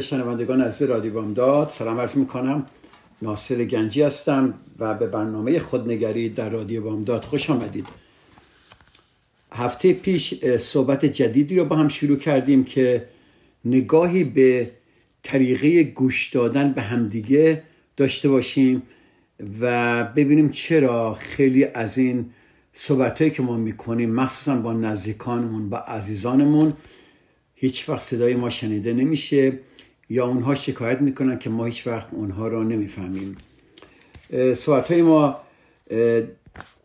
شنوندگان از رادیو بامداد. سلام عرض می‌کنم. ناصر گنجی هستم و به برنامه خودنگری در رادیو بامداد خوش آمدید. هفته پیش صحبت جدیدی رو با هم شروع کردیم که نگاهی به طریقه گوش دادن به همدیگه داشته باشیم و ببینیم چرا خیلی از این صحبت که ما می‌کنیم مخصوصا با نزدیکانمون با عزیزانمون هیچ وقت صدای ما شنیده نمیشه. یا اونها شکایت می‌کنن که ما هیچ وقت اونها را نمی‌فهمیم. صحبت های ما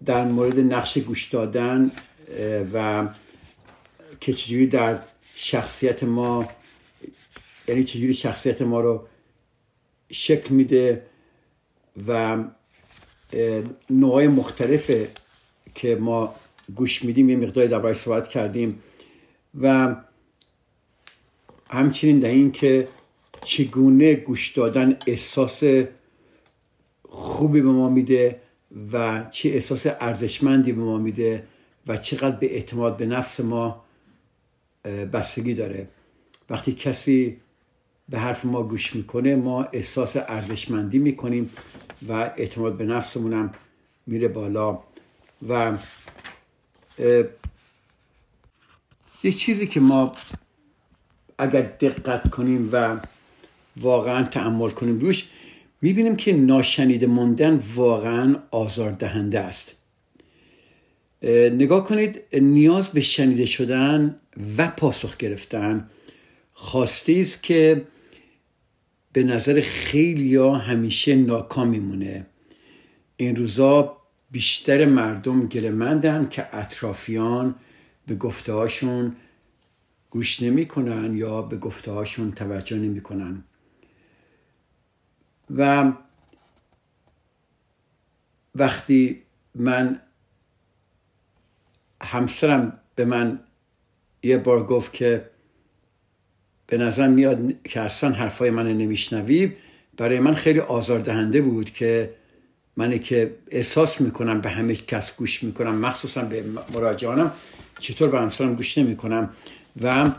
در مورد نقش گوش دادن و که چجوری در شخصیت ما یعنی چجوری شخصیت ما رو شکل میده و نوعای مختلف که ما گوش میدیم یه مقداری درباره صحبت کردیم. و همچنین در این که چگونه گوش دادن احساس خوبی به ما میده و چه احساس ارزشمندی به ما میده و چقدر به اعتماد به نفس ما بستگی داره. وقتی کسی به حرف ما گوش می‌کنه ما احساس ارزشمندی می‌کنیم و اعتماد به نفسمونم میره بالا. و یه چیزی که ما اگر دقت کنیم و واقعا تعمل کنیم. روش می‌بینیم که ناشنیده موندن واقعا آزاردهنده است. نگاه کنید نیاز به شنیده شدن و پاسخ گرفتن خواسته است که به نظر خیلی ها همیشه ناکام میمونه. این روزا بیشتر مردم گلمندن که اطرافیان به گفته هاشون گوش نمی‌کنن یا به گفته هاشون توجه نمی‌کنن. و وقتی من همسرم به من یه بار گفت که به نظر میاد که اصلا حرفای من نمیشنوی برای من خیلی آزاردهنده بود که منی که احساس می‌کنم به همه کس گوش می‌کنم مخصوصا به مراجعانم چطور به همسرم گوش نمی‌کنم. و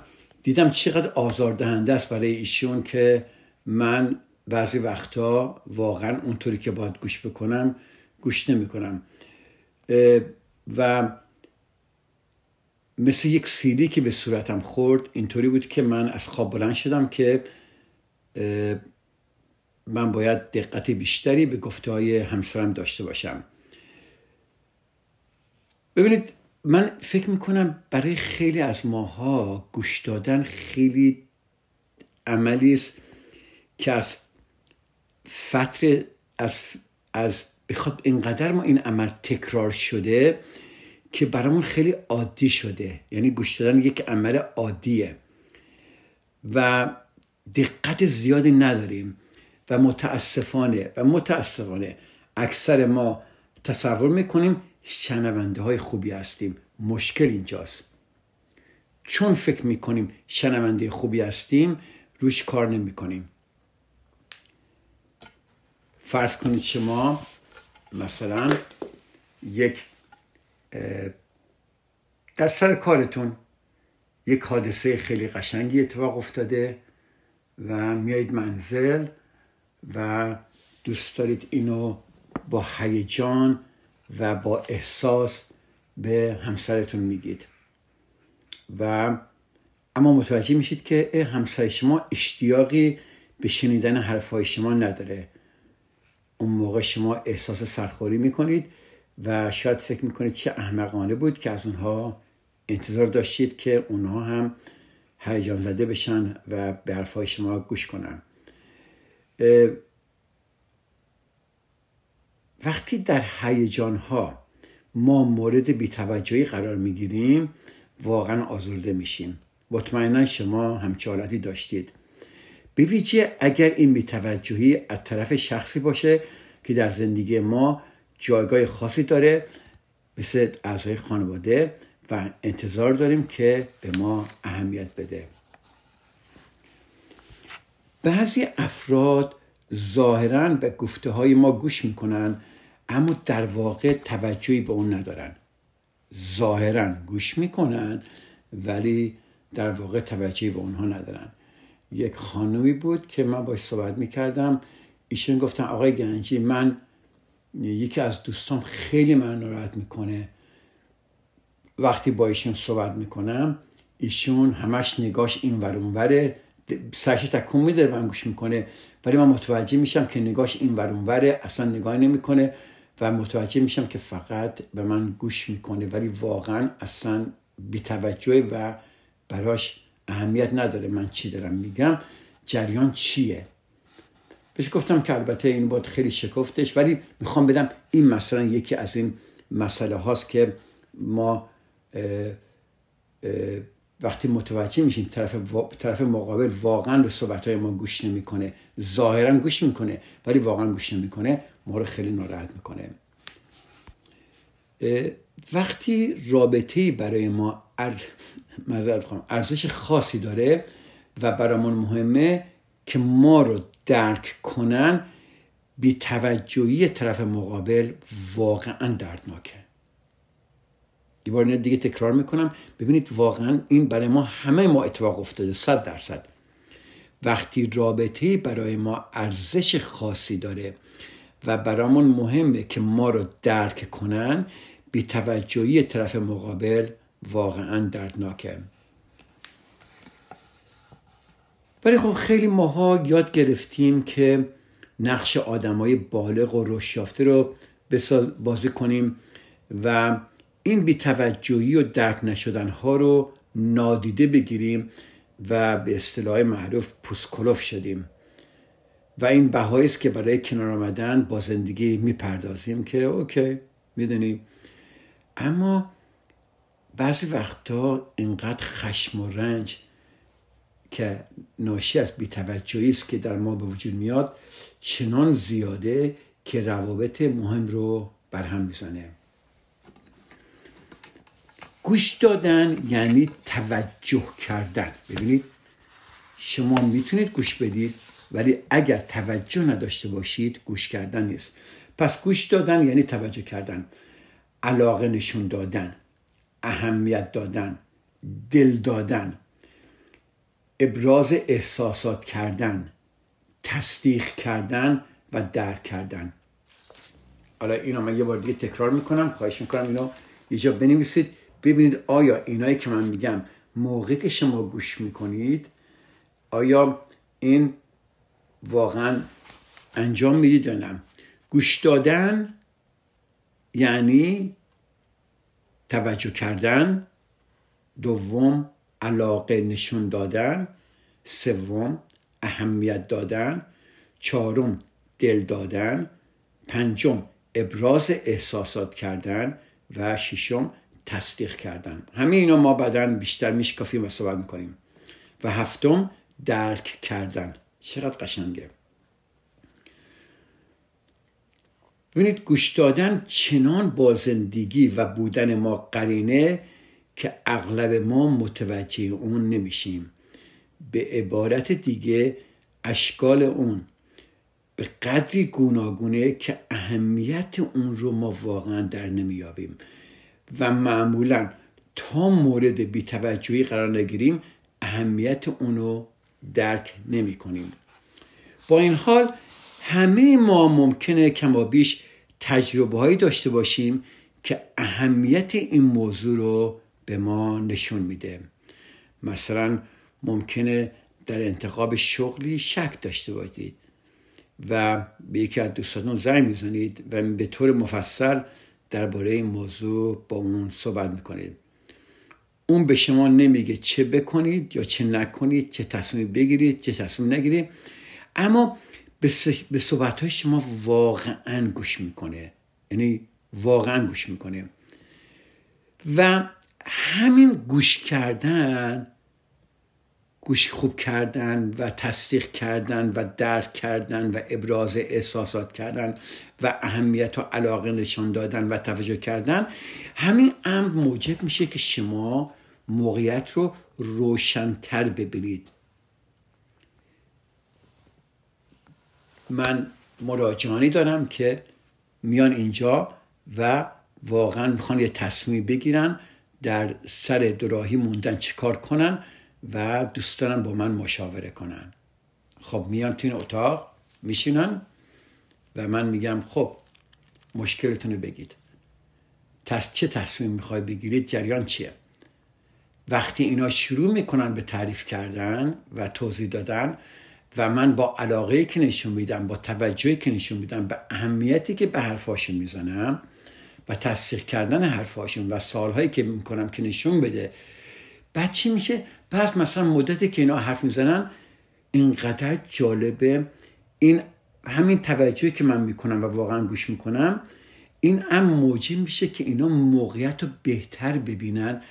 دیدم چقدر آزاردهنده است برای ایشون که من بعضی وقتا واقعا اونطوری که باید گوش بکنم گوش نمی‌کنم و مثل یک سیلی که به صورتم خورد اینطوری بود که من از خواب بلند شدم که من باید دقت بیشتری به گفته های همسرم داشته باشم. ببینید من فکر می‌کنم برای خیلی از ماها گوش دادن خیلی عملی است که از فتر از از بخواد اینقدر ما این عمل تکرار شده که برامون خیلی عادی شده. یعنی گوش دادن یک عمل عادیه. و دقت زیادی نداریم و متاسفانه و متاسفانه اکثر ما تصور می‌کنیم شنونده های خوبی هستیم. مشکل اینجاست. چون فکر می‌کنیم شنونده خوبی هستیم روش کار نمی‌کنیم. فرض کنید شما مثلا یک در سر کارتون یک حادثه خیلی قشنگی اتفاق افتاده و میایید منزل و دوست دارید اینو با هیجان و با احساس به همسرتون میگید. و اما متوجه میشید که همسر شما اشتیاقی به شنیدن حرفهای شما نداره. اون موقع شما احساس سرخوری می‌کنید و شاید فکر می‌کنید چه احمقانه بود که از اونها انتظار داشتید که اونها هم هیجان زده بشن و به حرفهای شما گوش کنن. وقتی در هیجان ها ما مورد بیتوجهی قرار می‌گیریم واقعا آزرده میشیم. مطمئنا شما همچه حالتی داشتید. به ویژه اگر این بیتوجهی از طرف شخصی باشه که در زندگی ما جایگاه خاصی داره مثل اعضای خانواده و انتظار داریم که به ما اهمیت بده. بعضی افراد ظاهرا به گفته های ما گوش می‌کنن اما در واقع توجهی به اون ندارن. ظاهرا گوش می‌کنن ولی در واقع توجهی به اونها ندارن. یک خانمی بود که من باش صحبت می‌کردم. ایشون گفتن آقای گنجی من یکی از دوستام خیلی من ناراحت می‌کنه. وقتی با ایشون صحبت می‌کنم ایشون همش نگاش این ور اونوره سرش تکون میده من گوش می‌کنه. ولی من متوجه میشم که نگاش این ور اونوره اصلا نگاه نمی‌کنه و متوجه میشم که فقط به من گوش می‌کنه. ولی واقعا اصلا بیتوجه و براش اهمیت نداره من چی دارم میگم. جریان چیه؟ بهش گفتم که البته این باید خیلی شکفتش ولی می‌خوام بدم این مثلا یکی از این مسئله هاست که ما اه اه وقتی متوجه میشیم طرف, طرف مقابل واقعا به صحبت های ما گوش نمی‌کنه ظاهرا گوش می‌کنه ولی واقعا گوش نمی‌کنه ما رو خیلی ناراحت می‌کنه. وقتی رابطه برای ما ارزش خاصی داره و برامون مهمه که ما رو درک کنن بی توجهی طرف مقابل واقعا دردناکه. یه بار دیگه تکرار می‌کنم. ببینید واقعا این برای ما همه ما اتفاق افتاده صد درصد. وقتی رابطه برای ما ارزش خاصی داره و برامون مهمه که ما رو درک کنن بی توجهی طرف مقابل واقعا دردناکه. ولی خب خیلی ماها یاد گرفتیم که نقش آدمای بالغ و رشد رو بازی کنیم و این بیتوجهی و درک نشدن ها رو نادیده بگیریم و به اصطلاح معروف پوسکلوف شدیم. و این بهایی است که برای کنار آمدن با زندگی می‌پردازیم که اوکی می‌دونیم اما بعضی وقتا اینقدر خشم و رنج که ناشی از بیتوجهی است که در ما به وجود میاد چنان زیاده که روابط مهم رو برهم می‌زنه. گوش دادن یعنی توجه کردن. ببینید شما می‌تونید گوش بدید ولی اگر توجه نداشته باشید گوش کردن نیست. پس گوش دادن یعنی توجه کردن. علاقه نشون دادن اهمیت دادن دل دادن ابراز احساسات کردن تصدیق کردن و درک کردن. حالا اینو من یه بار دیگه تکرار می‌کنم خواهش می‌کنم اینو یه جا بنویسید. ببینید آیا اینایی که من میگم موقعی که شما گوش می‌کنید آیا این واقعا انجام می‌دید یا نه؟ گوش دادن یعنی توجه کردن دوم علاقه نشون دادن سوم اهمیت دادن چهارم دل دادن پنجم ابراز احساسات کردن و ششم تصدیق کردن. همه اینا ما بعدا بیشتر میشکافیم و صحبت می‌کنیم. و هفتم درک کردن. چقدر قشنگه. ببینید گوش دادن چنان با زندگی و بودن ما قرینه که اغلب ما متوجه اون نمیشیم. به عبارت دیگه اشکال اون به قدری گوناگونه که اهمیت اون رو ما واقعا در نمیابیم و معمولا تا مورد بیتوجهی قرار نگیریم اهمیت اونو درک نمی کنیم با این حال همه ما ممکنه کما بیش تجربه هایی داشته باشیم که اهمیت این موضوع رو به ما نشون میده. مثلا ممکنه در انتخاب شغلی شک داشته باشید و به یکی از دوستانون زنگ می‌زنید و به طور مفصل درباره این موضوع با اون صحبت می‌کنید. اون به شما نمیگه چه بکنید یا چه نکنید چه تصمیم بگیرید چه تصمیم نگیرید. اما به, صحبت های شما واقعا گوش می‌کنه. یعنی واقعا گوش می‌کنه. و همین گوش کردن گوش خوب کردن و تصدیق کردن و درک کردن و ابراز احساسات کردن و اهمیت و علاقه نشان دادن و توجه کردن همین امر موجب میشه که شما موقعیت رو روشنتر ببینید. من مراجعانی دارم که میان اینجا و واقعا می‌خوان یه تصمیم بگیرن در سر دراهی موندن چیکار کنن و دوست با من مشاوره کنن. خب میان تو این اتاق میشینن و من میگم خب مشکلتون رو بگید. تس چه تصمیم می‌خوای بگیرید؟ جریان چیه؟ وقتی اینا شروع می‌کنن به تعریف کردن و توضیح دادن و من با علاقه که نشون میدم با توجهی که نشون میدم به اهمیتی که به حرفاشون می‌زنم و تصدیق کردن حرفاشون و سالهایی که می‌کنم که نشون بده بعد چی میشه؟ پس مثلا مدتی که اینا حرف می‌زنن اینقدر جالبه. این همین توجهی که من می‌کنم و واقعا گوش می‌کنم این هم موجب میشه که اینا موقعیت رو بهتر ببینن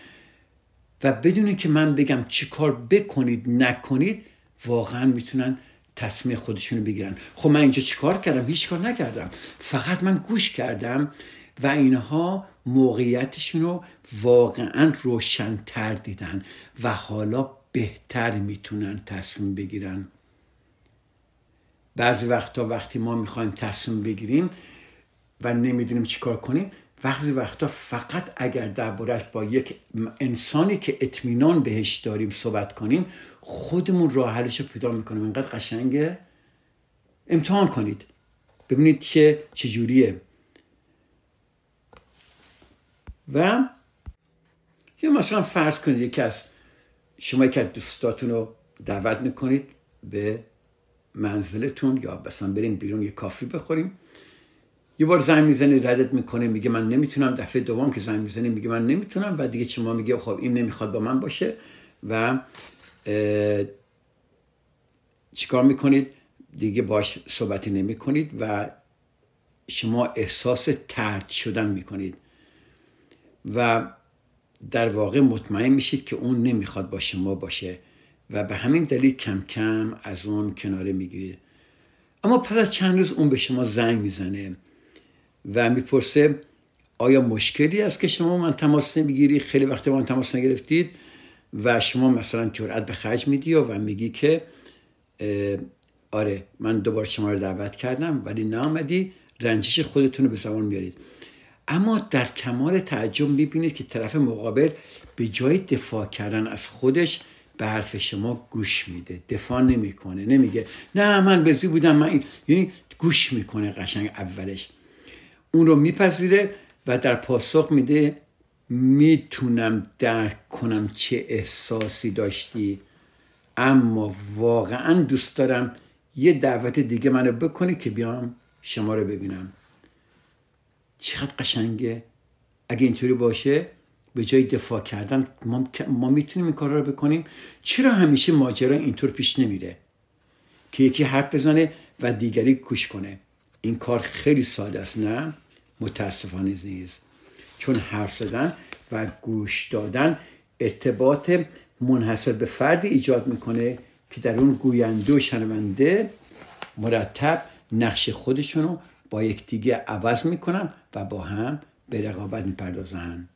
و بدونی که من بگم چی کار بکنید نکنید واقعا می‌تونن تصمیم خودشونو بگیرن. خب من اینجا چیکار کردم؟ هیچ کار نکردم. فقط من گوش کردم و اینها موقعیتشون رو واقعا روشنتر دیدن و حالا بهتر می‌تونن تصمیم بگیرن. بعضی وقتا وقتی ما می‌خوایم تصمیم بگیریم و نمی‌دونیم چیکار کنیم وقتی وقتا فقط اگر دربارش با یک انسانی که اطمینان بهش داریم صحبت کنیم خودمون راه حلش رو پیدا می‌کنیم. اینقدر قشنگه. امتحان کنید. ببینید چه چجوریه و یا مثلا فرض کنید یکی از شما یکی از دوستاتون رو دعوت می‌کنید به منزلتون یا مثلا بریم بیرون یه کافی بخوریم. یه بار زنگ می‌زنه ردت می‌کنه میگه من نمی‌تونم. دفعه دوم که زنگ می‌زنه میگه من نمی‌تونم و دیگه شما میگه خب این نمی‌خواد با من باشه و چیکار می‌کنید؟ دیگه باش صحبتی نمی کنید و شما احساس ترد شدن می‌کنید و در واقع مطمئن میشید که اون نمی‌خواد با شما باشه و به همین دلیل کم کم از اون کناره می‌گیرید. اما پس از چند روز اون به شما زنگ می‌زنه. و می‌پرسه آیا مشکلی است که شما من تماس نمی‌گیری؟ خیلی وقت من تماس نگرفتید و شما مثلا جرأت به خرج میدی و میگی که آره من دوباره شما رو دعوت کردم ولی نامدی رنجش خودتون رو به زمان میارید اما در کمال تعجب می‌بینید که طرف مقابل به جای دفاع کردن از خودش به حرف شما گوش میده. دفاع نمی‌کنه نمیگه نه من بزی بودم من یعنی گوش می‌کنه قشنگ اولش. اون رو میپذیره و در پاسخ میده می‌تونم درک کنم چه احساسی داشتی. اما واقعا دوست دارم یه دعوت دیگه منو بکنی که بیام شما رو ببینم. چقدر قشنگه. اگه اینطوری باشه به جای دفاع کردن ما, ما می‌تونیم این کار رو بکنیم. چرا همیشه ماجرا اینطور پیش نمیره؟ که یکی حرف بزنه و دیگری گوش کنه. این کار خیلی ساده است نه؟ متاسفانه نیست. چون حرف زدن و گوش دادن ارتباط منحصر به فردی ایجاد می‌کنه که در اون گوینده و شنونده مرتب نقش خودشونو با یکدیگه عوض می‌کنن و با هم به رقابت می‌پردازن.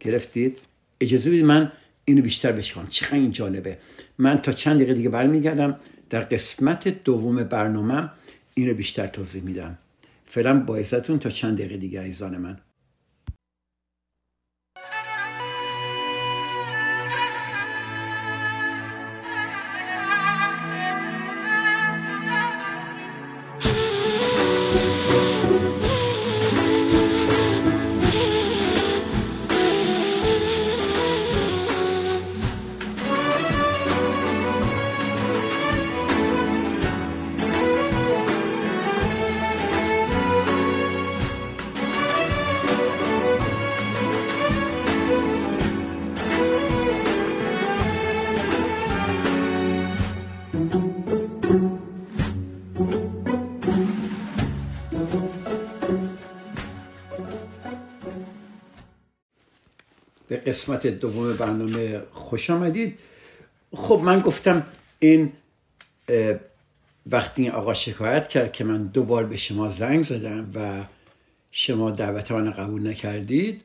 گرفتید؟ اجازه بدید من اینو بیشتر بشکم چقدر این جالبه. من تا چند دقیقه دیگه برمیگردم. در قسمت دوم برنامه اینو بیشتر توضیح میدم. فعلا با تا چند دقیقه دیگه ایزان من. قسمت دوم برنامه خوش آمدید. خب من گفتم این وقتی این آقا شکایت کرد که من دوبار به شما زنگ زدم و شما دعوت من قبول نکردید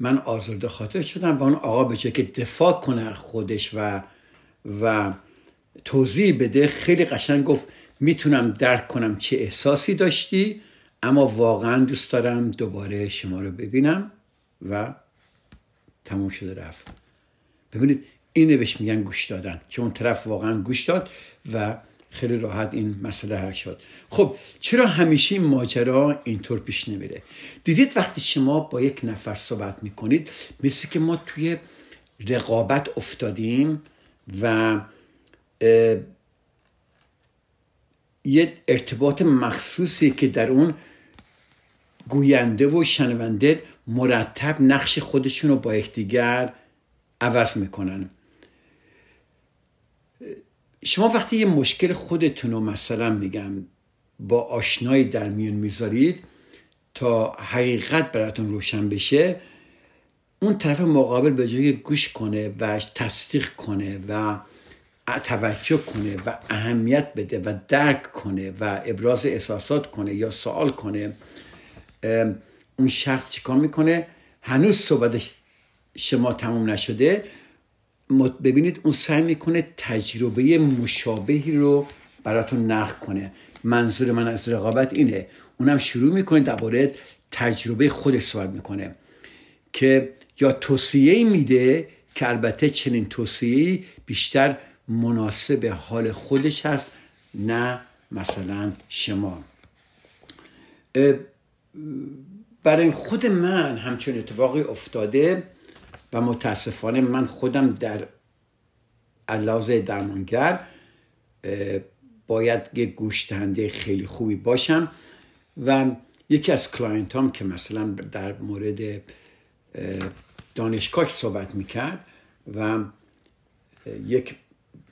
من آزرده خاطر شدم و اون آقا به که دفاع کنه خودش و و توضیح بده خیلی قشنگ گفت می‌تونم درک کنم چه احساسی داشتی اما واقعا دوست دارم دوباره شما رو ببینم و تموم شده رفت. ببینید اینه بهش میگن گوش دادن که اون طرف واقعا گوش داد و خیلی راحت این مسئله حل شد. خب چرا همیشه این ماجرا اینطور پیش نمیره؟ دیدید وقتی شما با یک نفر صحبت می‌کنید مثل که ما توی رقابت افتادیم و یه ارتباط مخصوصی که در اون گوینده و شنونده مرتب نقش خودشون رو با یکدیگر عوض می‌کنن. شما وقتی یه مشکل خودتون رو مثلا میگم با آشنایی در میون می‌ذارید تا حقیقت براتون روشن بشه اون طرف مقابل به جای گوش کنه و تصدیق کنه و توجه کنه و اهمیت بده و درک کنه و ابراز احساسات کنه یا سوال کنه اون شخص چیکار می‌کنه؟ هنوز صحبتش شما تموم نشده. ببینید اون سعی می‌کنه تجربه مشابهی رو براتون نقل کنه. منظور من از رقابت اینه. اونم شروع می‌کنه درباره تجربه خودش صحبت می‌کنه که یا توصیه میده که البته چنین توصیه بیشتر مناسب حال خودش هست نه مثلا شما. برای خود من همچون اتفاقی افتاده و متاسفانه من خودم در علاوه درمانگر باید یک گوش خیلی خوبی باشم و یکی از client هام که مثلا در مورد دانشگاه صحبت می‌کرد و یک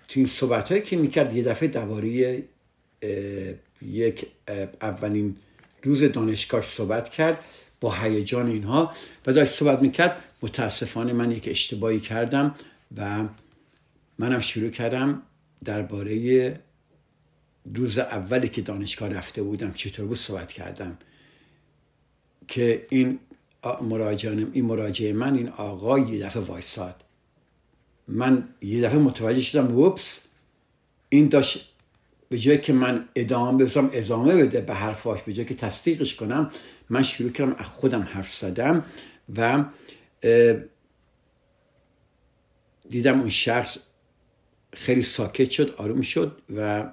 تو این صحبت هایی که می‌کرد یه دفعه درباره یک اولین روز دانشگاه صحبت کرد با هیجان اینها و داشت صحبت می‌کرد. متاسفانه من یک اشتباهی کردم و منم شروع کردم درباره روز اولی که دانشگاه رفته بودم چطور بود صحبت کردم. که این مراجعه این مراجعه من این آقا یه دفعه وایساد. من یه دفعه متوجه شدم وپس این داشت به جای که من ادامه بزنم ادامه بده به حرفاش. به جای که تصدیقش کنم من شروع کردم از خودم حرف زدم و دیدم اون شخص خیلی ساکت شد آروم شد و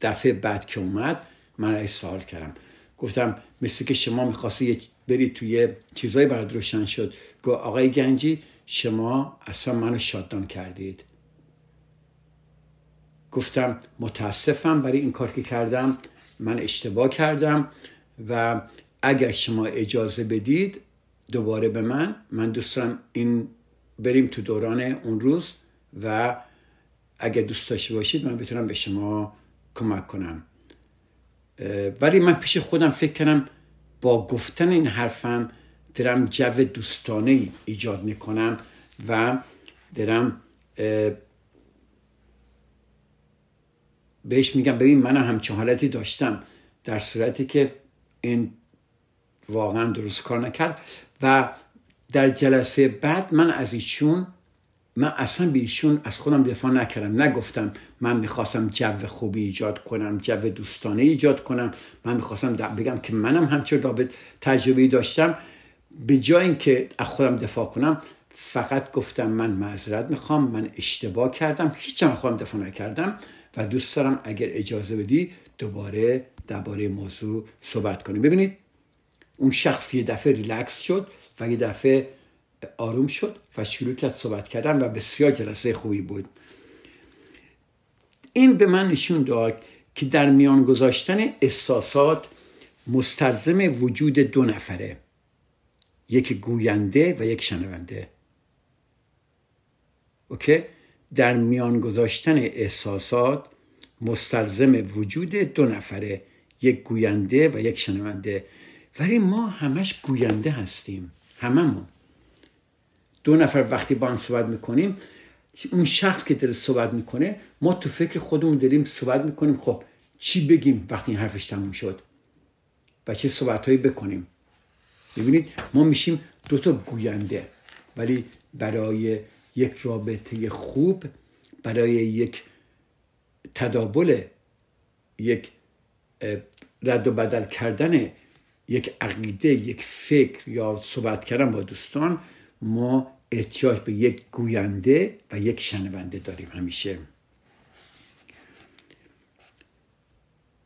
دفعه بعد که اومد من ای سوال کردم. گفتم مثل که شما می‌خواستی برید توی چیزایی برات روشن شد. گفت آقای گنجی شما اصلا منو شادان کردید. گفتم متاسفم برای این کار که کردم من اشتباه کردم و اگر شما اجازه بدید دوباره به من من دوست دارم این بریم تو دوران اون روز و اگر دوست داشته باشید من بتونم به شما کمک کنم. ولی من پیش خودم فکر کنم با گفتن این حرفم درم جو دوستانه ایجاد می‌کنم و درم بهش میگم ببین من همچین حالتی داشتم در صورتی که این واقعا درست کار نکرد. و در جلسه بعد من از ایشون من اصلا به ایشون از خودم دفاع نکردم. نگفتم من می‌خواستم جو خوبی ایجاد کنم جو دوستانه ایجاد کنم. من می‌خواستم بگم که منم همچون رابط تجربه داشتم. به جای اینکه از خودم دفاع کنم فقط گفتم من معذرت می‌خوام من اشتباه کردم. هیچ هم خودم دفاع نکردم. و دوست دارم اگر اجازه بدی دوباره درباره موضوع صحبت کنیم. ببینید اون شخص یه دفعه ریلکس شد و یه دفعه آروم شد و شروع کرد صحبت کردن و بسیار جلسه خوبی بود. این به من نشون داد که در میان گذاشتن احساسات مستلزم وجود دو نفره یک گوینده و یک شنونده. اوکی؟ در میان گذاشتن احساسات مستلزم وجود دو نفره یک گوینده و یک شنونده. ولی ما همش گوینده هستیم هممون. دو نفر وقتی با هم صحبت می‌کنیم اون شخص که داره صحبت می‌کنه ما تو فکر خودمون داریم صحبت می‌کنیم. خب چی بگیم وقتی این حرفش تموم شد؟ و چه صحبت هایی بکنیم؟ ببینید ما میشیم دو تا گوینده ولی برای یک رابطه خوب برای یک تدابل یک رد و بدل کردن یک عقیده یک فکر یا صحبت کردن با دوستان ما احتیاج به یک گوینده و یک شنونده داریم همیشه.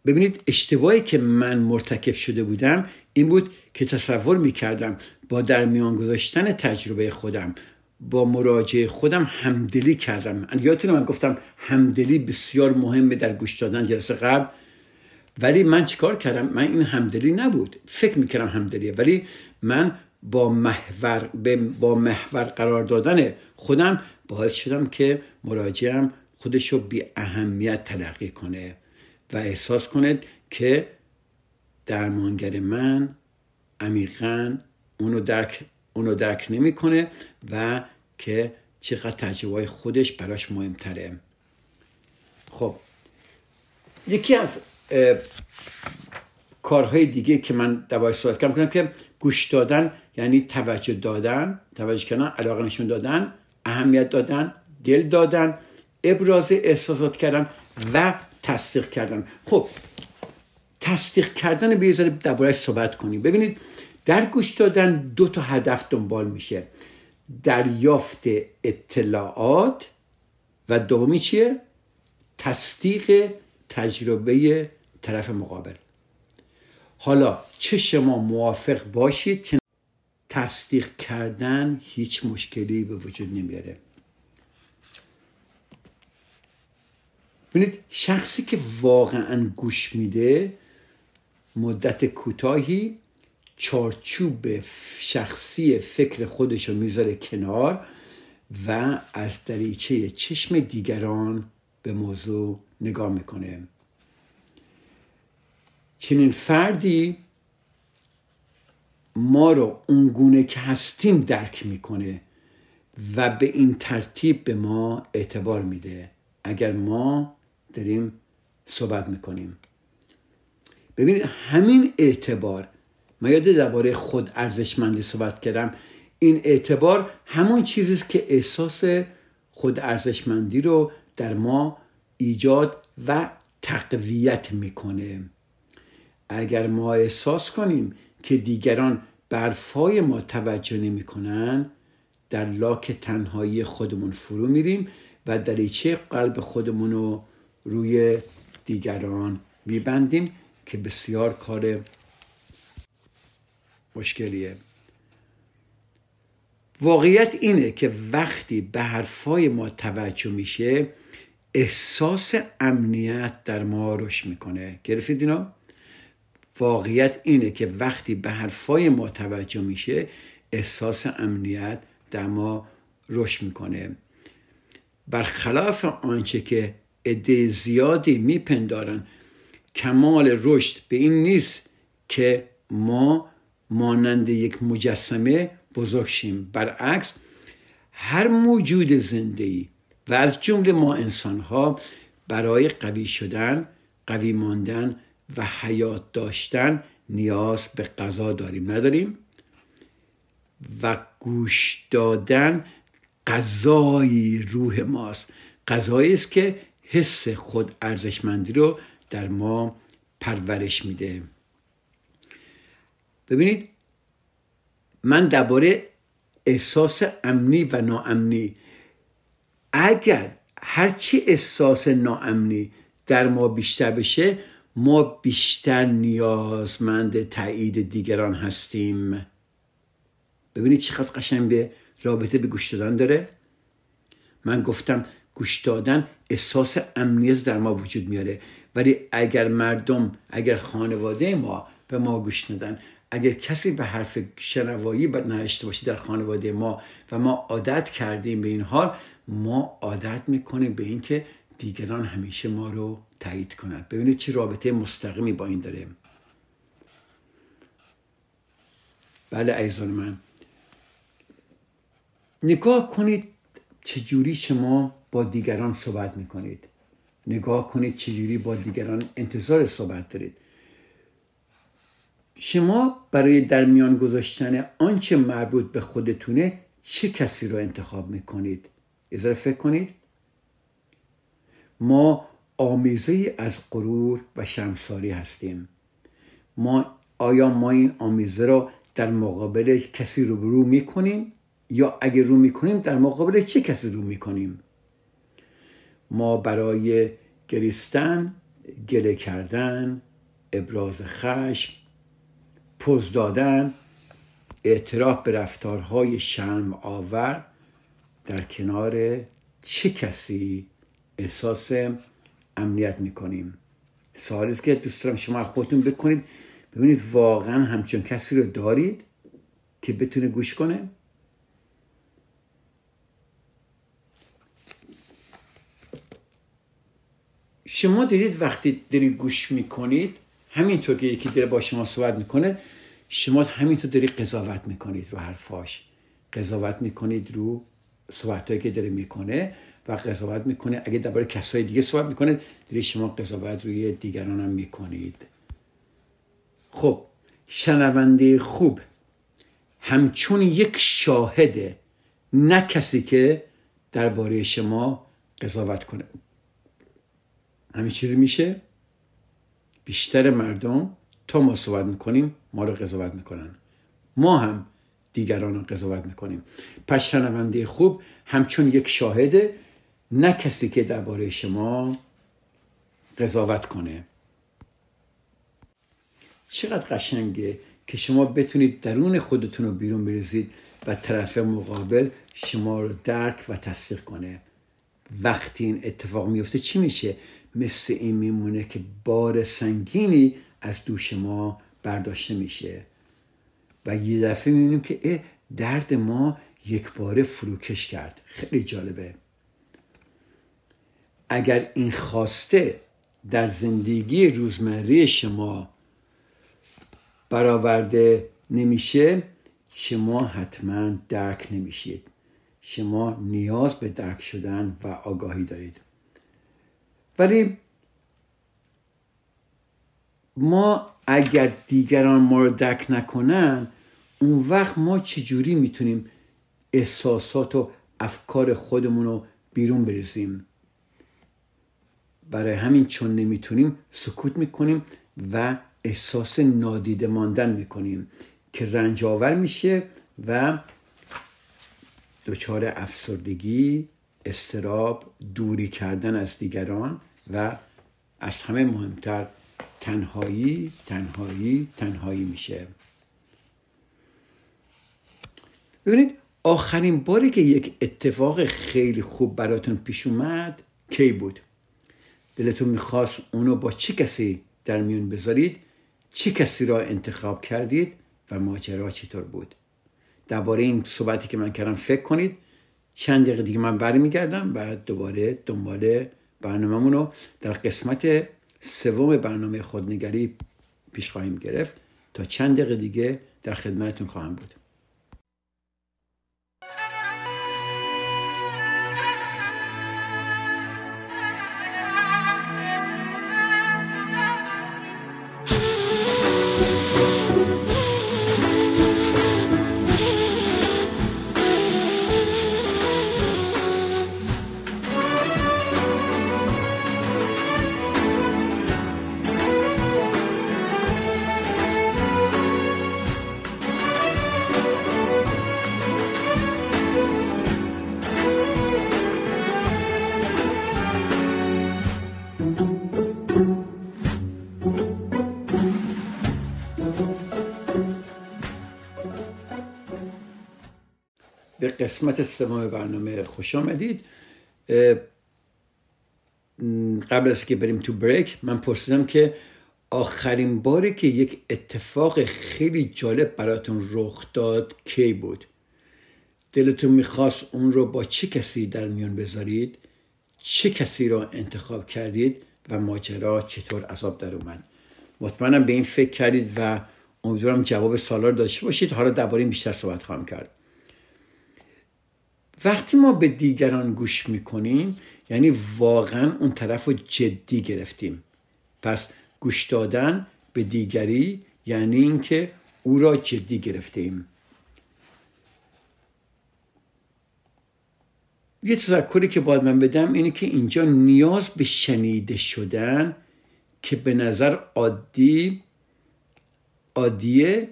ببینید اشتباهی که من مرتکب شده بودم این بود که تصور می‌کردم با در میان گذاشتن تجربه خودم با مراجعه خودم همدلی کردم. یادتونه من گفتم همدلی بسیار مهمه در گوش دادن جلسه قبل. ولی من چیکار کردم؟ من این همدلی نبود. فکر می‌کردم همدلیه. ولی من با محور با محور قرار دادن خودم باعث شدم که مراجعم خودش رو بی اهمیت تلقی کنه و احساس کنه که درمانگر من عمیقا اونو درک اونو درک نمی‌کنه و که چقدر تجربه خودش براش مهمتره. خب یکی از کارهای دیگه که من دوای صحبت کنم که گوش دادن یعنی توجه دادن توجه کردن علاقه نشون دادن اهمیت دادن دل دادن ابراز احساسات کردن و تصدیق کردن. خب تصدیق کردن به ذره دربارهش صحبت کنیم. ببینید در گوش دادن دو تا هدف دنبال میشه. دریافت اطلاعات و دومی چیه؟ تصدیق تجربه طرف مقابل. حالا چه شما موافق باشید چه تصدیق کردن هیچ مشکلی به وجود نمیاره. ببینید شخصی که واقعا گوش میده مدت کوتاهی چارچوب شخصی فکر خودش رو می‌ذاره کنار و از دریچه چشم دیگران به موضوع نگاه می‌کنه. چنین فردی ما رو اونگونه که هستیم درک می‌کنه و به این ترتیب به ما اعتبار میده. اگر ما داریم صحبت می‌کنیم. ببینید همین اعتبار من یاد درباره خود ارزشمندی صحبت کردم. این اعتبار همون چیزی است که احساس خود ارزشمندی رو در ما ایجاد و تقویت می‌کنه. اگر ما احساس کنیم که دیگران برفای ما توجه نمی‌کنن در لاک تنهایی خودمون فرو میریم و دریچه قلب خودمون رو روی دیگران میبندیم که بسیار کار مشکلیه. واقعیت اینه که وقتی به حرفای ما توجه میشه احساس امنیت در ما رشد می‌کنه. گرفتید اینا؟ واقعیت اینه که وقتی به حرفای ما توجه میشه احساس امنیت در ما رشد می‌کنه. برخلاف آنچه که عده زیادی میپندارن کمال رشد به این نیست که ما مانند یک مجسمه بزرگ شیم. برعکس هر موجود زنده و از جمله ما انسان ها برای قوی شدن قوی ماندن و حیات داشتن نیاز به غذا داریم نداریم؟ و گوش دادن غذای روح ماست. غذایی است که حس خود ارزشمندی رو در ما پرورش میده. ببینید من درباره احساس امنی و ناامنی اگر هرچی احساس ناامنی در ما بیشتر بشه ما بیشتر نیازمند تایید دیگران هستیم. ببینید چقدر قشنگ به رابطه به گوش دادن داره. من گفتم گوش دادن احساس امنیت در ما وجود میاره. ولی اگر مردم اگر خانواده ما به ما گوش ندن اگر کسی به حرف شنوایی نهشته باشه در خانواده ما و ما عادت کردیم به این حال ما عادت می‌کنیم به اینکه دیگران همیشه ما رو تایید کنند. ببینید چه رابطه مستقیمی با این داره بله ایزان من. نگاه کنید چجوری شما با دیگران صحبت می‌کنید. نگاه کنید چجوری با دیگران انتظار صحبت دارید. شما برای در میان گذاشتن آنچه مربوط به خودتونه چه کسی رو انتخاب می‌کنید؟ ازاره فکر کنید. ما آمیزه از غرور و شمساری هستیم. ما آیا ما این آمیزه را در مقابل کسی روبرو می‌کنیم؟ یا اگر رو می‌کنیم در مقابل چه کسی رو می‌کنیم؟ ما برای گریستن گله کردن ابراز خشم پوز دادن اعتراف به رفتارهای شرم آور در کنار چه کسی احساس امنیت می‌کنیم؟ سوالی که دوست دارم شما خودتون بکنید. ببینید واقعا همچون کسی رو دارید که بتونه گوش کنه؟ شما دارید وقتی دارید گوش می‌کنید همینطور که یکی داره با شما صحبت می‌کنه شما همینطور دارید قضاوت می‌کنید رو حرفاش. قضاوت می‌کنید رو صحبتهایی که داره می‌کنه و قضاوت می‌کنه. اگه درباره کسای دیگه صحبت می‌کنه دارید شما قضاوت روی دیگران هم می‌کنید. خب شنونده خوب. همچون یک شاهده نه کسی که درباره شما قضاوت کنه. همین چیزی میشه؟ بیشتر مردم تا ما صحبت می‌کنیم ما رو قضاوت می‌کنن. ما هم دیگران رو قضاوت می‌کنیم. پس شنونده خوب همچون یک شاهده نه کسی که درباره شما قضاوت کنه. چقدر قشنگه که شما بتونید درون خودتون رو بیرون بریزید و طرف مقابل شما رو درک و تصدیق کنه. وقتی این اتفاق میفته چی میشه؟ مثل این میمونه که بار سنگینی از دوش ما برداشته میشه. و یه دفعه می‌بینیم که درد ما یک باره فروکش کرد. خیلی جالبه. اگر این خواسته در زندگی روزمره شما برآورده نمیشه شما حتما درک نمیشید. شما نیاز به درک شدن و آگاهی دارید. ولی ما اگر دیگران ما رو درک نکنن اون وقت ما چجوری می‌تونیم احساسات و افکار خودمون رو بیرون بریزیم؟ برای همین چون نمی‌تونیم سکوت می‌کنیم و احساس نادیده ماندن می‌کنیم که رنج آور میشه و دچار افسردگی استراب دوری کردن از دیگران و از همه مهمتر تنهایی تنهایی تنهایی میشه. ببینید آخرین باری که یک اتفاق خیلی خوب براتون پیش اومد کی بود؟ دلتون می‌خواست اونو با چه کسی در میون بذارید؟ چه کسی را انتخاب کردید؟ و ماجرا چطور بود؟ درباره این صحبتی که من کردم فکر کنید. چند دقیقه دیگه من برمیگردم و دوباره دنبال برنامهمون رو در قسمت سوم برنامه خودنگری پیش خواهیم گرفت تا چند دقیقه دیگه در خدمتتون خواهم بود. قسمت سوم برنامه خوش آمدید. قبل از که بریم تو بریک من پرسیدم که آخرین باری که یک اتفاق خیلی جالب براتون رخ داد کی بود؟ دلتون می‌خواست اون رو با چه کسی در میان بذارید؟ چه کسی رو انتخاب کردید و ماجرا چطور عذاب در اومد؟ مطمئنم به این فکر کردید و امیدوارم جواب سالار داشته باشید. حالا درباره بیشتر صحبت خواهم کرد. وقتی ما به دیگران گوش می‌کنیم یعنی واقعا اون طرف رو جدی گرفتیم. پس گوش دادن به دیگری یعنی اینکه او را جدی گرفتیم. یه تذکری که باید من بدم اینه که اینجا نیاز به شنیده شدن که به نظر عادی عادیه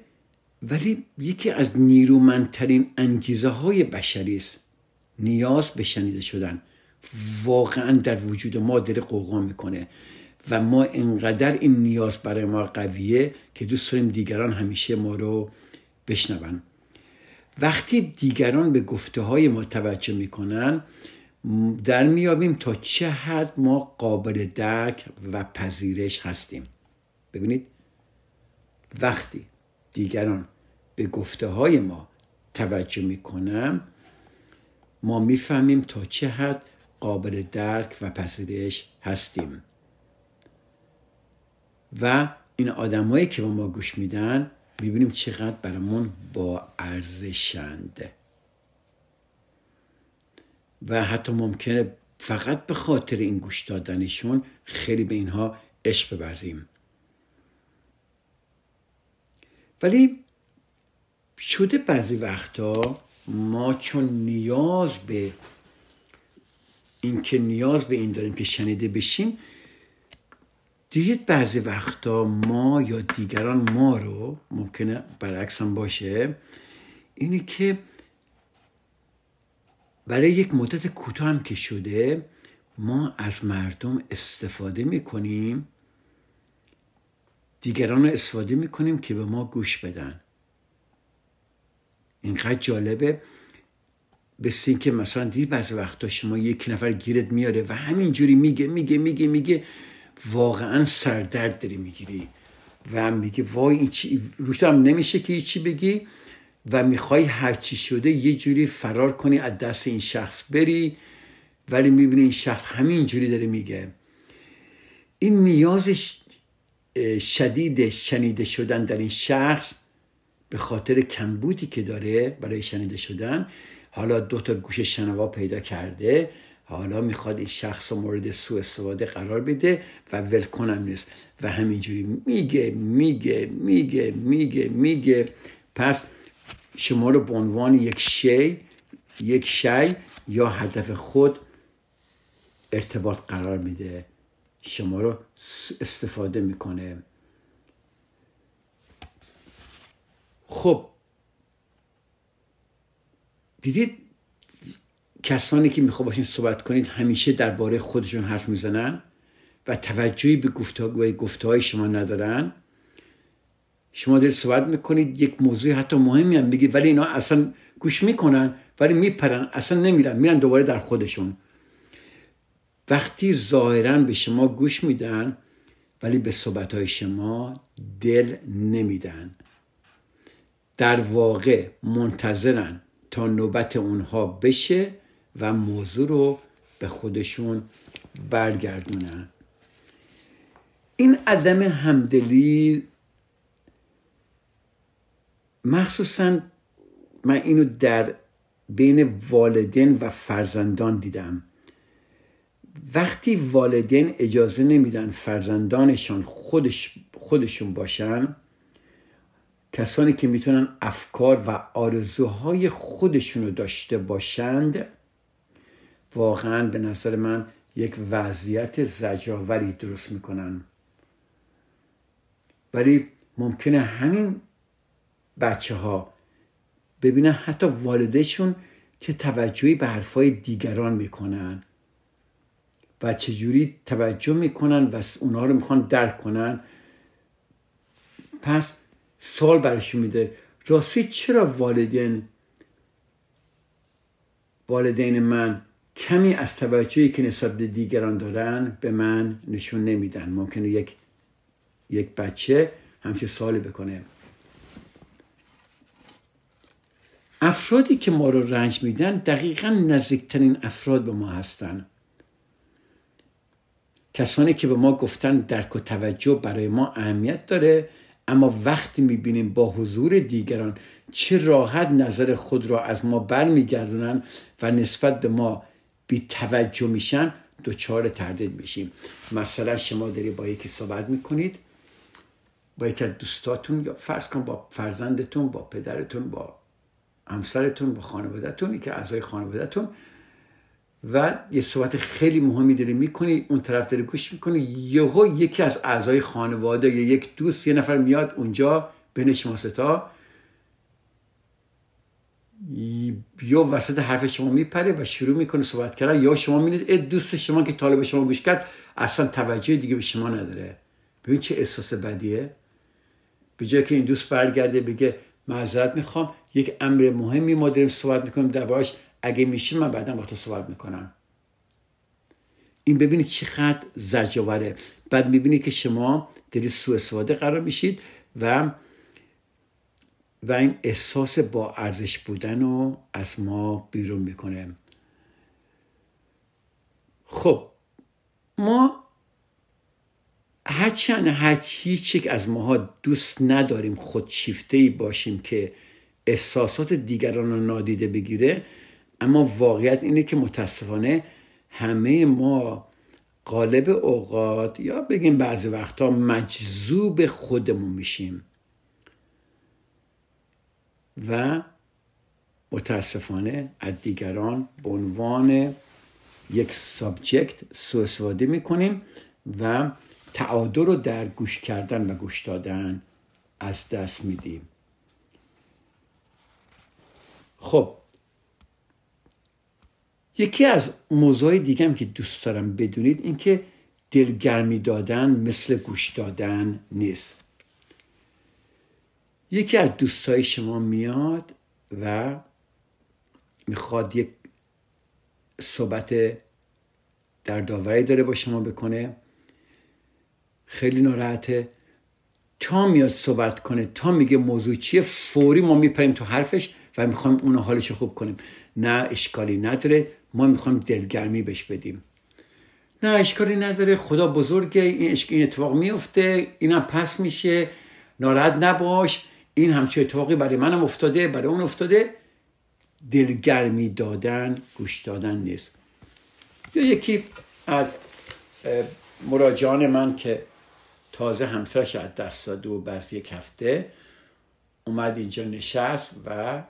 ولی یکی از نیرومندترین انگیزه های بشری است. نیاز به شنیده شدن. واقعا در وجود ما داره قوقا می‌کنه و ما انقدر این نیاز برای ما قویه که دوست داریم دیگران همیشه ما رو بشنون. وقتی دیگران به گفته های ما توجه می‌کنن در میابیم تا چه حد ما قابل درک و پذیرش هستیم. ببینید وقتی دیگران به گفته های ما توجه می‌کنن ما می‌فهمیم تا چه حد قابل درک و پذیرش هستیم. و این آدمایی که با ما گوش میدن می‌بینیم چقدر برامون با ارزشند و حتی ممکنه فقط به خاطر این گوش دادنشون خیلی به اینها عشق ببرزیم ولی شده بعضی وقتا ما چون نیاز به اینکه نیاز به این داریم که شنیده بشیم دید بعضی وقتا ما یا دیگران ما رو ممکنه برعکس هم باشه اینه که برای یک مدت کوتاه هم که شده ما از مردم استفاده می‌کنیم دیگران رو استفاده می‌کنیم که به ما گوش بدن. اینقدر جالبه. به که مثلا دید بعضی وقتا شما یک نفر گیرت میاره و همینجوری میگه میگه میگه میگه. واقعا سردرد داری می‌گیری. و میگه وای این چی روش هم نمیشه که چی بگی و می‌خوای هرچی شده یه جوری فرار کنی از دست این شخص بری. ولی می‌بینی این شخص همینجوری داره میگه. این نیاز شدید شنیده شدن در این شخص به خاطر کمبودی که داره برای شنیده شدن حالا دو تا گوش شنوا پیدا کرده حالا می‌خواد این شخص مورد سوء استفاده قرار بده و ولکنم نیست. و همینجوری میگه میگه میگه میگه میگه. پس شما رو به عنوان یک شی یک شی یا هدف خود ارتباط قرار میده. شما رو استفاده می‌کنه. خب. دیدید کسانی که میخوا باشین صحبت کنید همیشه درباره خودشون حرف می‌زنن و توجهی به گفتگوهای گفته های شما ندارن. شما دارید صحبت می‌کنید یک موضوع حتی مهمی هم بگید ولی اینا اصلا گوش می‌کنن ولی میپرن اصلا نمیرن میرن دوباره در خودشون. وقتی ظاهرا به شما گوش میدن ولی به صحبت های شما دل نمیدن. در واقع منتظرن تا نوبت اونها بشه و موضوع رو به خودشون برگردونن. این عدم همدلی مخصوصا من اینو در بین والدین و فرزندان دیدم. وقتی والدین اجازه نمیدن فرزندانشان خودش خودشون باشن کسانی که می‌تونن افکار و آرزوهای خودشون رو داشته باشند واقعا به نظر من یک وضعیت زجاوری درست می‌کنن. ولی ممکنه همین بچه ها ببینن حتی والدشون که توجهی به حرفای دیگران می‌کنن و چجوری توجه می‌کنن و اونها رو می‌خوان درک کنن. پس سال برشون میده. راستی چرا والدین والدین من کمی از توجهی که نسبت به دیگران دارن به من نشون نمیدن. ممکنه یک یک بچه همچه سالی بکنه. افرادی که ما رو رنج میدن دقیقا نزدیکترین افراد به ما هستن. کسانی که به ما گفتن درک و توجه برای ما اهمیت داره اما وقتی می‌بینیم با حضور دیگران چه راحت نظر خود را از ما برمیگردونن و نسبت به ما بی توجه میشن دوچار تردید میشیم. مثلا شما داری با یکی صحبت می‌کنید با یکی از دوستاتون یا فرض کن با فرزندتون با پدرتون با همسرتون با خانوادهتون که اعضای خانوادهتون و یه صحبت خیلی مهمی داری می‌کنی اون طرف داری گوش می‌کنی یهو یکی از اعضای خانواده یا یک دوست یه نفر میاد اونجا بین شما ستا یا وسط حرف شما میپره و شروع می‌کنه صحبت کردن. یا شما می‌دید دوست شما که طالب شما گوش کرد اصلا توجه دیگه به شما نداره. ببین چه احساس بدیه. به جای که این دوست برگرده بگه معذرت می‌خوام یک امر مهمی ما داریم صحبت می‌کنیم دربارش. اگه میشه من بعدا با تو صحبت می‌کنم. این ببینید چقدر زجاوره بعد می‌بینید که شما دارید سوء استفاده قرار میشید و و این احساس با ارزش بودن رو از ما بیرون می‌کنه. خب ما هرچند هر هیچ از ماها دوست نداریم خودشیفته ای باشیم که احساسات دیگران رو نادیده بگیره اما واقعیت اینه که متاسفانه همه ما قالب اوقات یا بگیم بعضی وقتا مجذوب خودمون میشیم. و متاسفانه از دیگران به عنوان یک سابجکت سو استفاده می‌کنیم و تعادل رو در گوش کردن و گوش دادن از دست میدیم. خب یکی از موضوع دیگه که دوست دارم بدونید این که دلگرمی دادن مثل گوش دادن نیست. یکی از دوستای شما میاد و می‌خواد یک صحبت در داوری داره با شما بکنه. خیلی ناراحته. تا میاد صحبت کنه تا میگه موضوع چیه فوری ما میپریم تو حرفش و می‌خوایم اونو حالش خوب کنیم. نه اشکالی نداره. ما می‌خوایم دلگرمی بهش بدیم. نه اشکالی نداره. خدا بزرگه. این, این اتفاق میفته اینم پس میشه. ناراحت نباش. این همچه اتفاقی برای منم افتاده برای اون افتاده. دلگرمی دادن گوش دادن نیست. یا یکی از مراجعان من که تازه همسرش از دست داده و بعد یک هفته اومد اینجا نشست و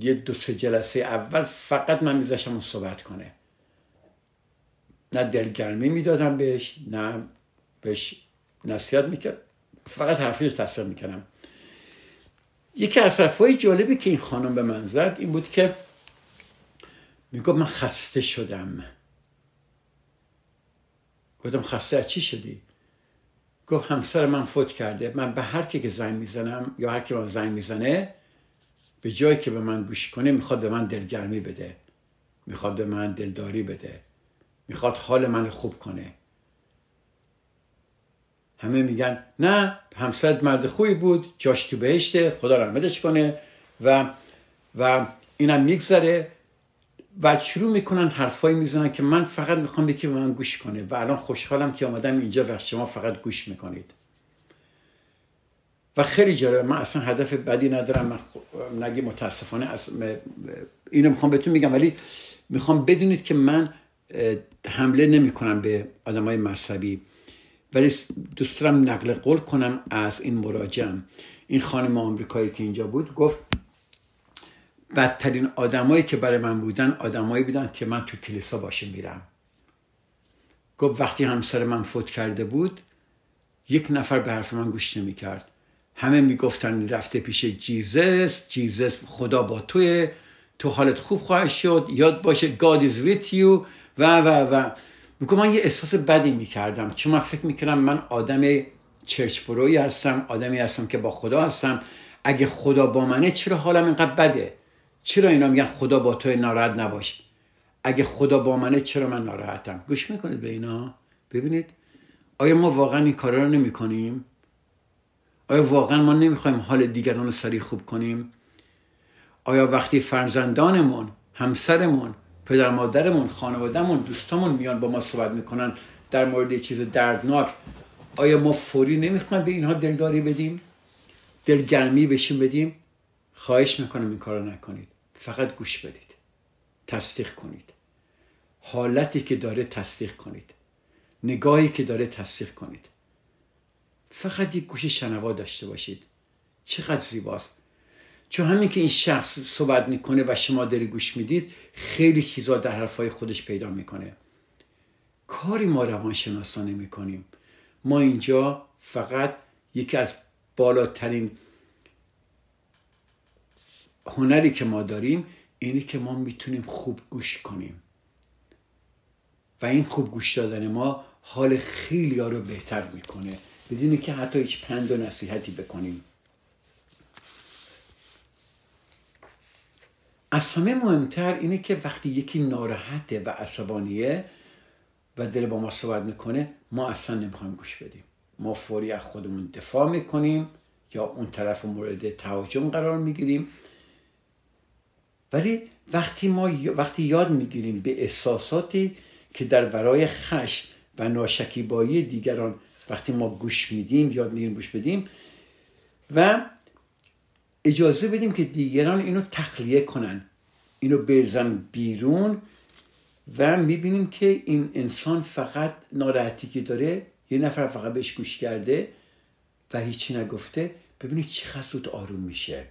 یه دو سه جلسه اول فقط من میذاشم صحبت کنه. نه دلگرمی می‌دادم بهش نه بهش نصیحت می‌کرد. فقط حرفی رو تصدیق می‌کنم یکی از حرفای جالبی که این خانم به من زد این بود که می‌گفت من خسته شدم. گفتم خسته چی شدی؟ گفت همسر من فوت کرده. من به هر کی که زنگ می‌زنم یا هر کی من زنگ می‌زنه به جایی که به من گوش کنه می‌خواد به من دلگرمی بده. می‌خواد به من دلداری بده. می‌خواد حال من خوب کنه. همه میگن نه همسرت مرد خوبی بود جاش تو بهشته خدا رحمتش کنه. و و اینم میگذره. و شروع می‌کنن حرفایی می‌زنن که من فقط می‌خوام یکی به من گوش کنه. و الان خوشحالم که آمدم اینجا و شما فقط گوش می‌کنید. و خیلی جالب من اصلا هدف بدی ندارم. من نگی متاسفانه از اینو می‌خوام بهتون میگم. ولی می‌خوام بدونید که من حمله نمی کنم به آدم های مذهبی. ولی دوست دارم نقل قول کنم از این مراجعم. این خانم آمریکایی که اینجا بود گفت بدترین آدمایی که برای من بودن آدمایی بودن که من تو کلیسا باشه میرم. گفت وقتی همسر من فوت کرده بود یک نفر به حرف من گوش نمی‌کرد. همه می‌گفتن رفته پیش جیزس جیزس خدا با توی تو حالت خوب خواهد شد یاد باشه God is with you. و و و. میگم من یه احساس بدی می‌کردم. چون من فکر می‌کردم من آدم چرچ بروی هستم آدمی هستم که با خدا هستم. اگه خدا با منه چرا حالم اینقدر بده؟ چرا اینا میگن خدا با تو ناراحت نباش؟ اگه خدا با منه چرا من ناراحتم؟ گوش می‌کنید به اینا؟ ببینید. آیا ما واقعا این کارا رو نمی کنیم آیا واقعا ما نمی‌خوایم حال دیگران رو سریع خوب کنیم؟ آیا وقتی فرزندانمون همسرمون پدر مادرمون خانوادهمون دوستامون میان با ما صحبت می‌کنن در مورد چیز دردناک آیا ما فوری نمی‌خوایم به اینها دلداری بدیم؟ دلگرمی بشیم بدیم؟ خواهش می‌کنم این کارو نکنید. فقط گوش بدید. تصدیق کنید. حالتی که داره تصدیق کنید. نگاهی که داره تصدیق کنید. فقط یک گوش شنوا داشته باشید. چقدر زیباست. چون همین که این شخص صحبت می‌کنه و شما داری گوش می‌دید خیلی چیزا در حرفای خودش پیدا می‌کنه. کاری ما روانشناسانه می‌کنیم. ما اینجا فقط یکی از بالاترین هنری که ما داریم اینه که ما می‌تونیم خوب گوش کنیم. و این خوب گوش دادن ما حال خیلی ها رو بهتر می‌کنه. بدونی که حتی هیچ پند و نصیحتی بکنیم. از همه مهمتر اینه که وقتی یکی ناراحته و عصبانیه و دل با ما صحبت می‌کنه ما اصلا نمی‌خوایم گوش بدیم. ما فوری از خودمون دفاع می‌کنیم یا اون طرف مورد تهاجم قرار می‌گیریم. ولی وقتی ما وقتی یاد می‌گیریم به احساساتی که در برای خشم و ناشکیبایی دیگران وقتی ما گوش میدیم یاد می‌گیریم گوش بدیم و اجازه بدیم که دیگران اینو تخلیه کنن اینو برزن بیرون و می‌بینیم که این انسان فقط ناراحتی که داره یه نفر فقط بهش گوش کرده و هیچی نگفته ببینید چقدر زود آروم میشه.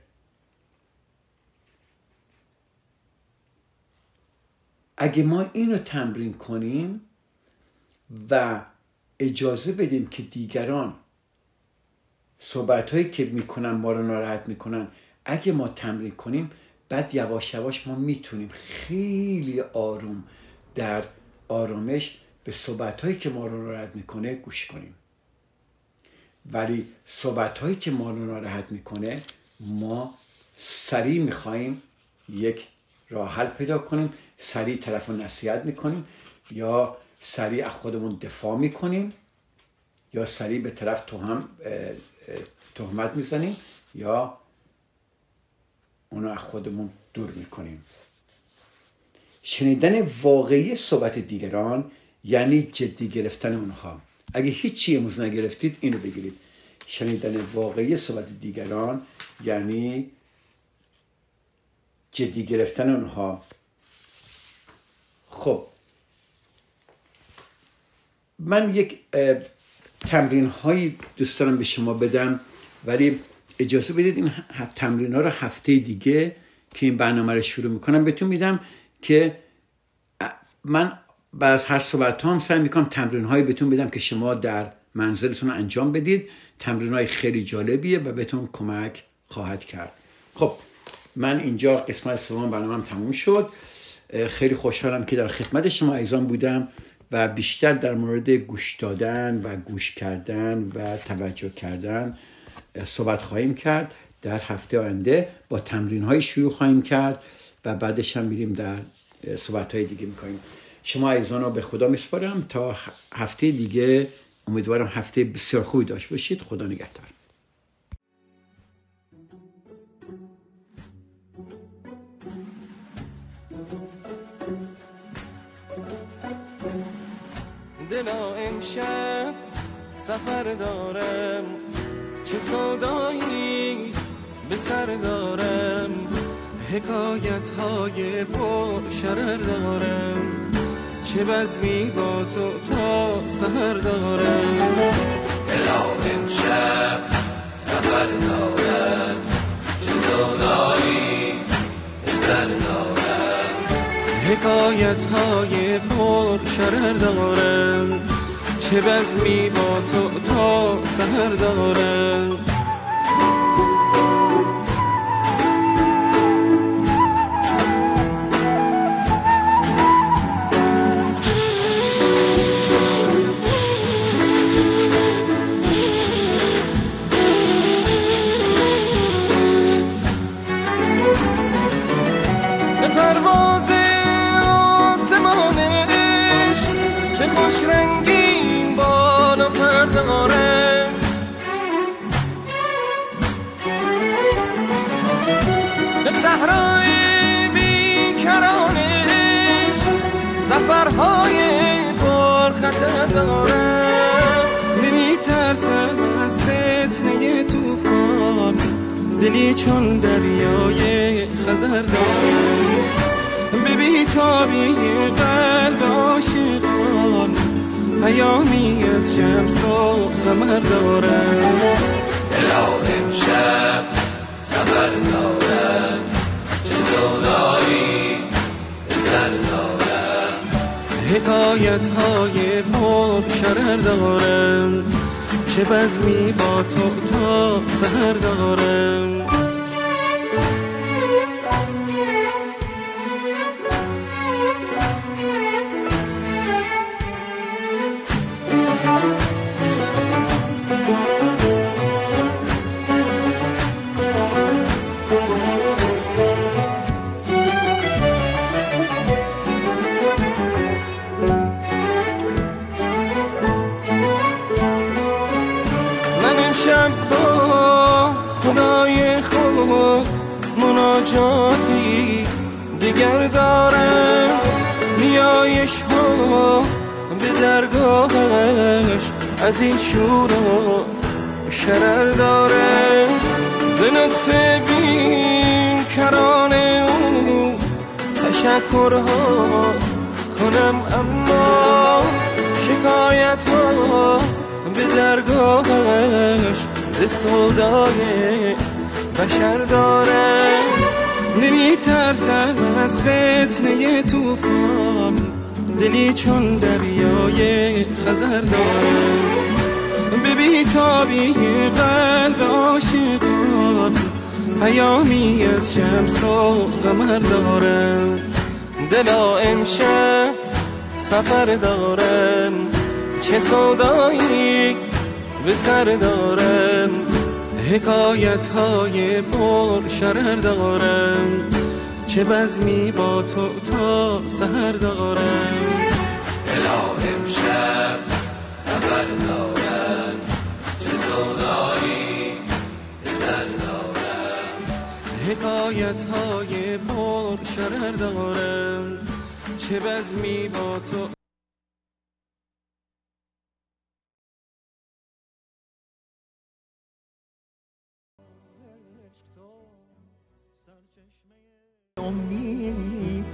اگه ما اینو تمرین کنیم و اجازه بدیم که دیگران صحبت هایی که می‌کنن ما رو ناراحت می‌کنن اگه ما تمرین کنیم بعد یواش یواش ما می‌تونیم خیلی آروم در آرامش به صحبت هایی که ما رو ناراحت می‌کنه گوش کنیم. ولی صحبت هایی که ما رو ناراحت می‌کنه ما سریع می‌خواهیم یک راه حل پیدا کنیم سریع طرف رو نصیحت می‌کنیم یا سریع از خودمون دفاع می‌کنیم یا سریع به طرف توهم تهمت می‌زنیم یا اونو از خودمون دور می‌کنیم. شنیدن واقعی صحبت دیگران یعنی جدی گرفتن اونها. اگه هیچی امروز نگرفتید اینو بگیرید. شنیدن واقعی صحبت دیگران یعنی جدی گرفتن اونها. خب من یک تمرین هایی دوست دارم به شما بدم ولی اجازه بدید این تمرین ها رو هفته دیگه که این برنامه رو شروع می‌کنم بهتون میدم که من بعد هر صحبت هم سعی می‌کنم تمرین هایی بهتون بدم که شما در منزلتون انجام بدید. تمرین های خیلی جالبیه و بهتون کمک خواهد کرد. خب من اینجا قسمت سوم برنامه هم تموم شد. خیلی خوشحالم که در خدمت شما ایزان بودم. و بیشتر در مورد گوش دادن و گوش کردن و توجه کردن صحبت خواهیم کرد در هفته آینده. با تمرین های شروع خواهیم کرد و بعدش هم میریم در صحبت های دیگه می‌کنیم. شما ایزان رو به خدا میسپارم. تا هفته دیگه امیدوارم هفته بسیار خوبی داشت باشید. خدا نگهدار. دلا امشب سفر دارم. چه صدایی به سر دارم. حکایت های پر شرر دارم. چه بزمی با تو تا سهر دارم. دلا امشب سفر دارم. چه صدایی حکایت های پر شرر دارم چه بزمی با تو تا سهر دارم سفرهای پر خطر داره. نمیتر ترسم از فتنه توفان دلی چون دریای خزر دارم به بیتابی قلب عاشقان. پیامی از شمس و قمر دارم دلا امشب حکایت های شرر دارم چه بزمی با تو تا سهر دارم. از این و شرر داره. زنطف بین کران او تشکرها کنم اما شکایت ها به درگاهش ز سودای بشر داره. نمی ترسم از فتنه توفان دلی چون دریای خزر داره به بیتابی قلب عاشقان پیامی از شمس و قمر دارم. دلا امشب سفر دارم چه سودایی به سر دارم. حکایت های پر شرر دارم. چه بزمی با تو تا سهر دارم؟ دلا امشب سفر دارم چه سودایی به سر دارم. حکایت های پر شرر دارم چه بزمی با تو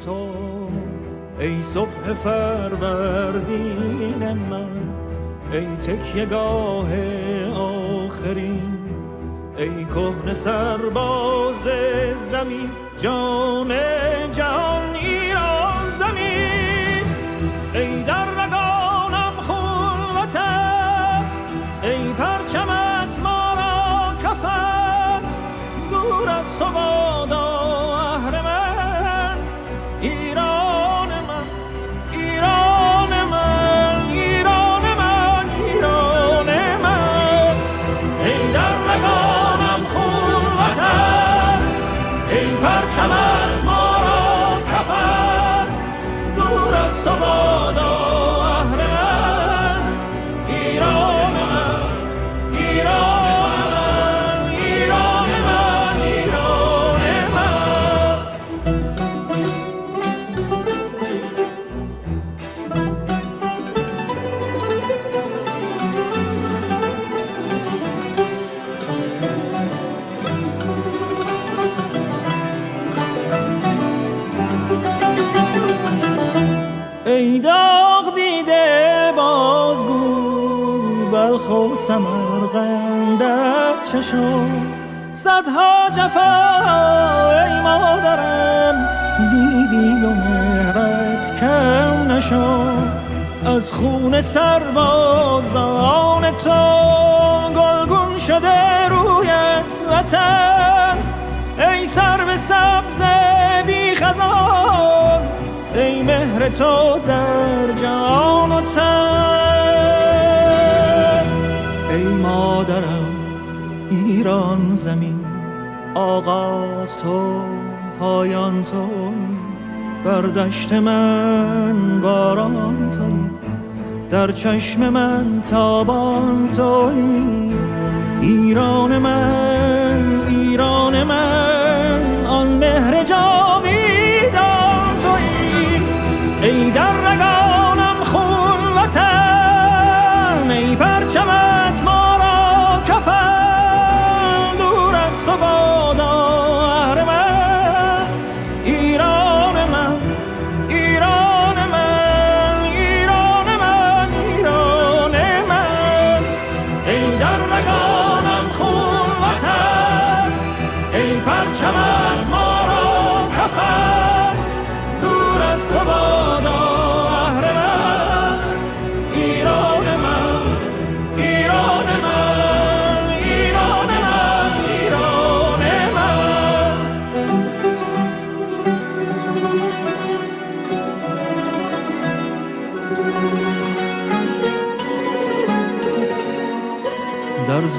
تو. ای صبح فروردین من ای تکیه گاه آخرین ای کهن سرباز زمین جان جهان بلخ و سمرقندت چشم. صدها جفا ای مادرم دیدی و مهرت کم نشد. از خون سربازان تو گلگون شده رویت وطن. ای سر به سبز بی خزان ای مهر تو در جان و تن. مادرم ایران زمین آغاز تو پایان تو بر دشت من باران توی در چشم من تابان توی ایران من ایران من آن مهر جاویدان توی ای در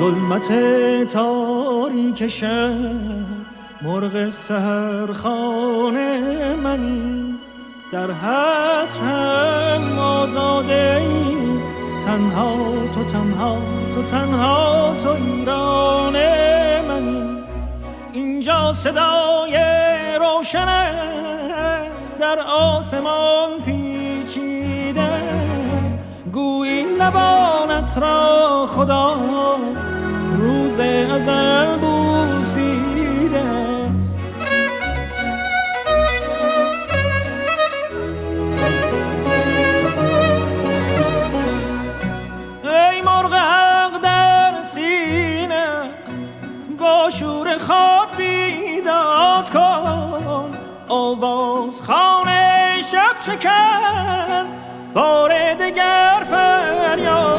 ظلمت تاریک شب مرغ سهر خانه منی در حسرم آزاده ای تنها تو تنها تو تنها تو ایران منی اینجا صدای روشنت در آسمان پیچیده است. گویی لبانت را خدا. ازل بوسیده است. ای مرغ حق در سینت با شور خود بیداد کن. آواز خانه شب شکن بار دگر فریاد